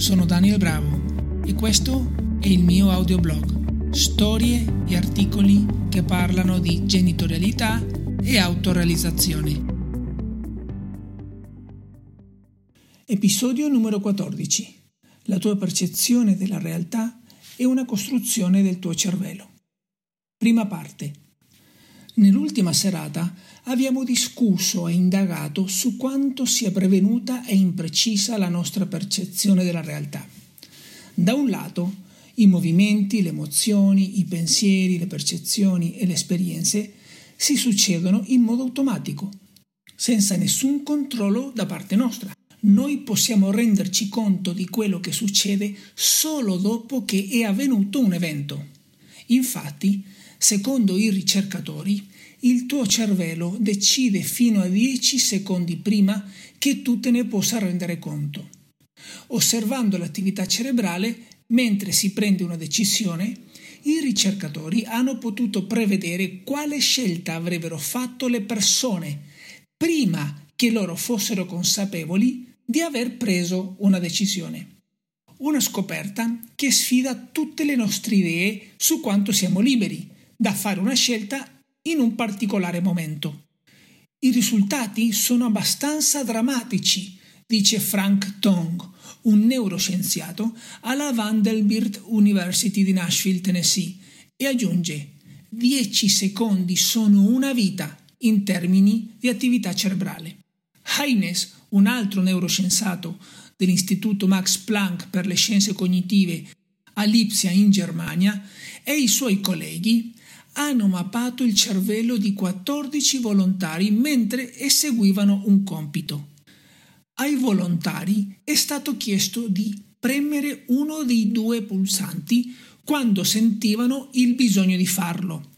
sono Daniel Bravo e questo è il mio audioblog. Storie e articoli che parlano di genitorialità e autorealizzazione. Episodio numero 14. La tua percezione della realtà è una costruzione del tuo cervello. Prima parte. Nell'ultima serata abbiamo discusso e indagato su quanto sia prevenuta e imprecisa la nostra percezione della realtà. Da un lato, i movimenti, le emozioni, i pensieri, le percezioni e le esperienze si succedono in modo automatico, senza nessun controllo da parte nostra. Noi possiamo renderci conto di quello che succede solo dopo che è avvenuto un evento. Infatti, secondo i ricercatori, il tuo cervello decide fino a 10 secondi prima che tu te ne possa rendere conto. Osservando l'attività cerebrale mentre si prende una decisione, i ricercatori hanno potuto prevedere quale scelta avrebbero fatto le persone prima che loro fossero consapevoli di aver preso una decisione. Una scoperta che sfida tutte le nostre idee su quanto siamo liberi da fare una scelta in un particolare momento. I risultati sono abbastanza drammatici, dice Frank Tong, un neuroscienziato alla Vanderbilt University di Nashville, Tennessee, e aggiunge 10 secondi sono una vita in termini di attività cerebrale. Heines, un altro neuroscienziato dell'Istituto Max Planck per le scienze cognitive a Lipsia in Germania, e i suoi colleghi hanno mappato il cervello di 14 volontari mentre eseguivano un compito. Ai volontari è stato chiesto di premere uno dei due pulsanti quando sentivano il bisogno di farlo.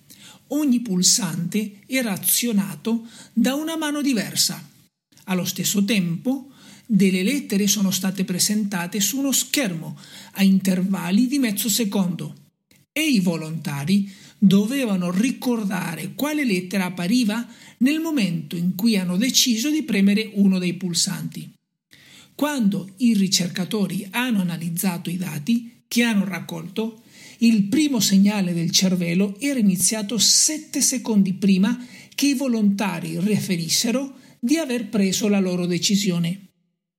Ogni pulsante era azionato da una mano diversa. Allo stesso tempo, delle lettere sono state presentate su uno schermo a intervalli di mezzo secondo e i volontari dovevano ricordare quale lettera appariva nel momento in cui hanno deciso di premere uno dei pulsanti. Quando i ricercatori hanno analizzato i dati che hanno raccolto, il primo segnale del cervello era iniziato sette secondi prima che i volontari riferissero di aver preso la loro decisione.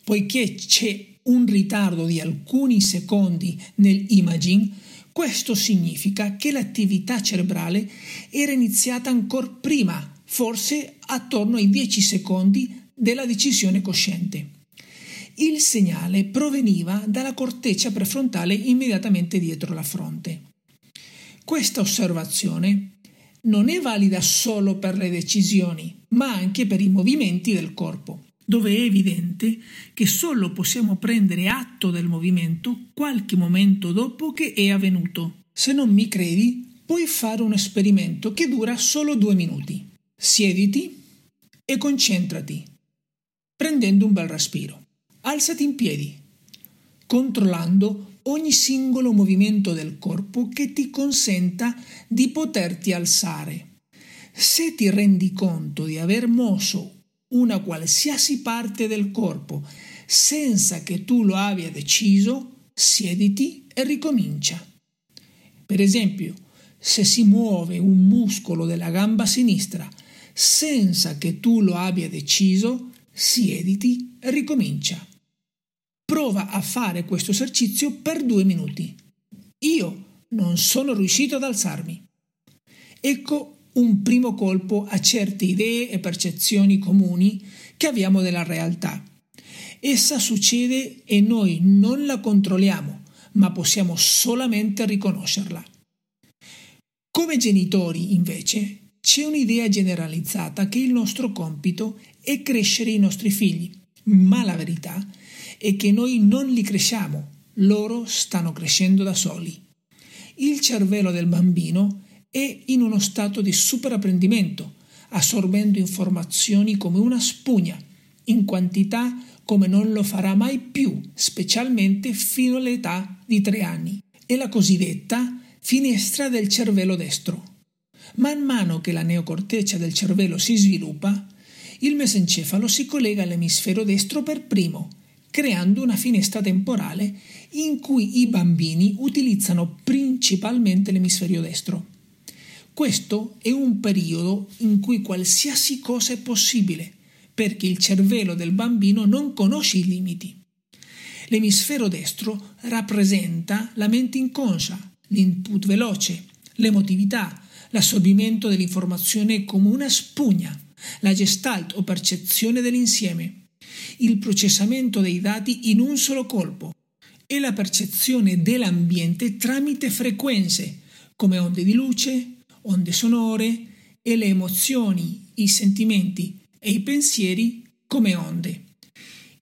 Poiché c'è un ritardo di alcuni secondi nell'imaging, questo significa che l'attività cerebrale era iniziata ancora prima, forse attorno ai 10 secondi della decisione cosciente. Il segnale proveniva dalla corteccia prefrontale immediatamente dietro la fronte. Questa osservazione non è valida solo per le decisioni, ma anche per i movimenti del corpo dove è evidente che solo possiamo prendere atto del movimento qualche momento dopo che è avvenuto. Se non mi credi, puoi fare un esperimento che dura solo due minuti. Siediti e concentrati, prendendo un bel respiro. Alzati in piedi, controllando ogni singolo movimento del corpo che ti consenta di poterti alzare. Se ti rendi conto di aver mosso una qualsiasi parte del corpo senza che tu lo abbia deciso, siediti e ricomincia. Per esempio, se si muove un muscolo della gamba sinistra senza che tu lo abbia deciso, siediti e ricomincia. Prova a fare questo esercizio per due minuti. Io non sono riuscito ad alzarmi. Ecco un primo colpo a certe idee e percezioni comuni che abbiamo della realtà. Essa succede e noi non la controlliamo, ma possiamo solamente riconoscerla. Come genitori, invece, c'è un'idea generalizzata che il nostro compito è crescere i nostri figli, ma la verità è che noi non li cresciamo, loro stanno crescendo da soli. Il cervello del bambino è in uno stato di superapprendimento, assorbendo informazioni come una spugna, in quantità come non lo farà mai più, specialmente fino all'età di tre anni. È la cosiddetta finestra del cervello destro. Man mano che la neocorteccia del cervello si sviluppa, il mesencefalo si collega all'emisfero destro per primo creando una finestra temporale in cui i bambini utilizzano principalmente l'emisferio destro. Questo è un periodo in cui qualsiasi cosa è possibile, perché il cervello del bambino non conosce i limiti. L'emisfero destro rappresenta la mente inconscia, l'input veloce, l'emotività, l'assorbimento dell'informazione come una spugna, la gestalt o percezione dell'insieme, il processamento dei dati in un solo colpo e la percezione dell'ambiente tramite frequenze come onde di luce, onde sonore e le emozioni, i sentimenti e i pensieri come onde.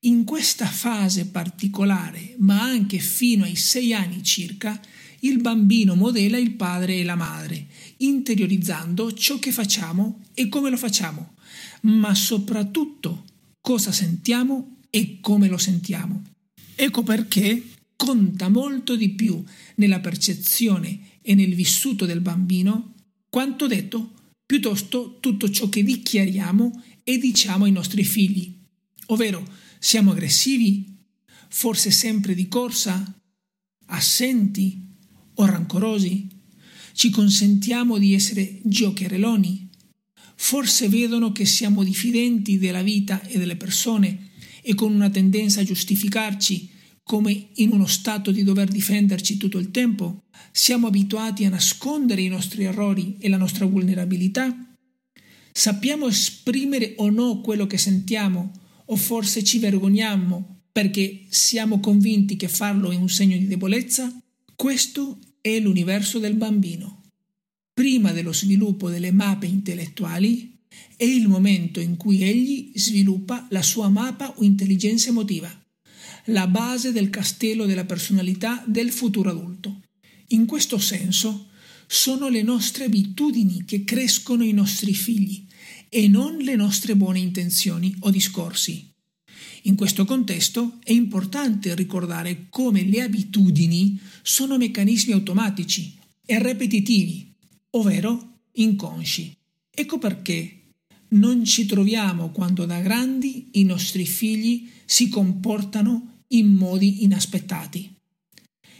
In questa fase particolare, ma anche fino ai sei anni circa, il bambino modela il padre e la madre, interiorizzando ciò che facciamo e come lo facciamo, ma soprattutto cosa sentiamo e come lo sentiamo. Ecco perché conta molto di più nella percezione e nel vissuto del bambino quanto detto, piuttosto tutto ciò che dichiariamo e diciamo ai nostri figli, ovvero siamo aggressivi, forse sempre di corsa, assenti o rancorosi, ci consentiamo di essere giocherelloni, forse vedono che siamo diffidenti della vita e delle persone e con una tendenza a giustificarci come in uno stato di dover difenderci tutto il tempo? Siamo abituati a nascondere i nostri errori e la nostra vulnerabilità? Sappiamo esprimere o no quello che sentiamo o forse ci vergogniamo perché siamo convinti che farlo è un segno di debolezza? Questo è l'universo del bambino. Prima dello sviluppo delle mappe intellettuali è il momento in cui egli sviluppa la sua mappa o intelligenza emotiva la base del castello della personalità del futuro adulto. In questo senso, sono le nostre abitudini che crescono i nostri figli e non le nostre buone intenzioni o discorsi. In questo contesto è importante ricordare come le abitudini sono meccanismi automatici e ripetitivi, ovvero inconsci. Ecco perché non ci troviamo quando da grandi i nostri figli si comportano in modi inaspettati.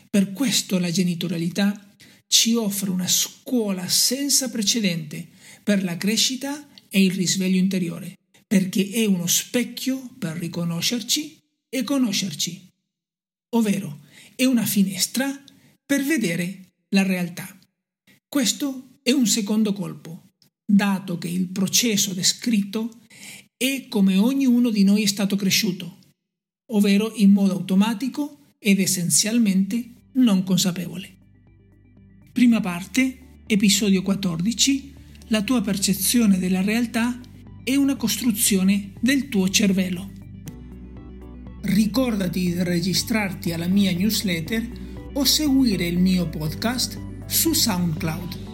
Per questo la genitorialità ci offre una scuola senza precedente per la crescita e il risveglio interiore, perché è uno specchio per riconoscerci e conoscerci, ovvero è una finestra per vedere la realtà. Questo è un secondo colpo, dato che il processo descritto è come ognuno di noi è stato cresciuto ovvero in modo automatico ed essenzialmente non consapevole. Prima parte, episodio 14, la tua percezione della realtà è una costruzione del tuo cervello. Ricordati di registrarti alla mia newsletter o seguire il mio podcast su SoundCloud.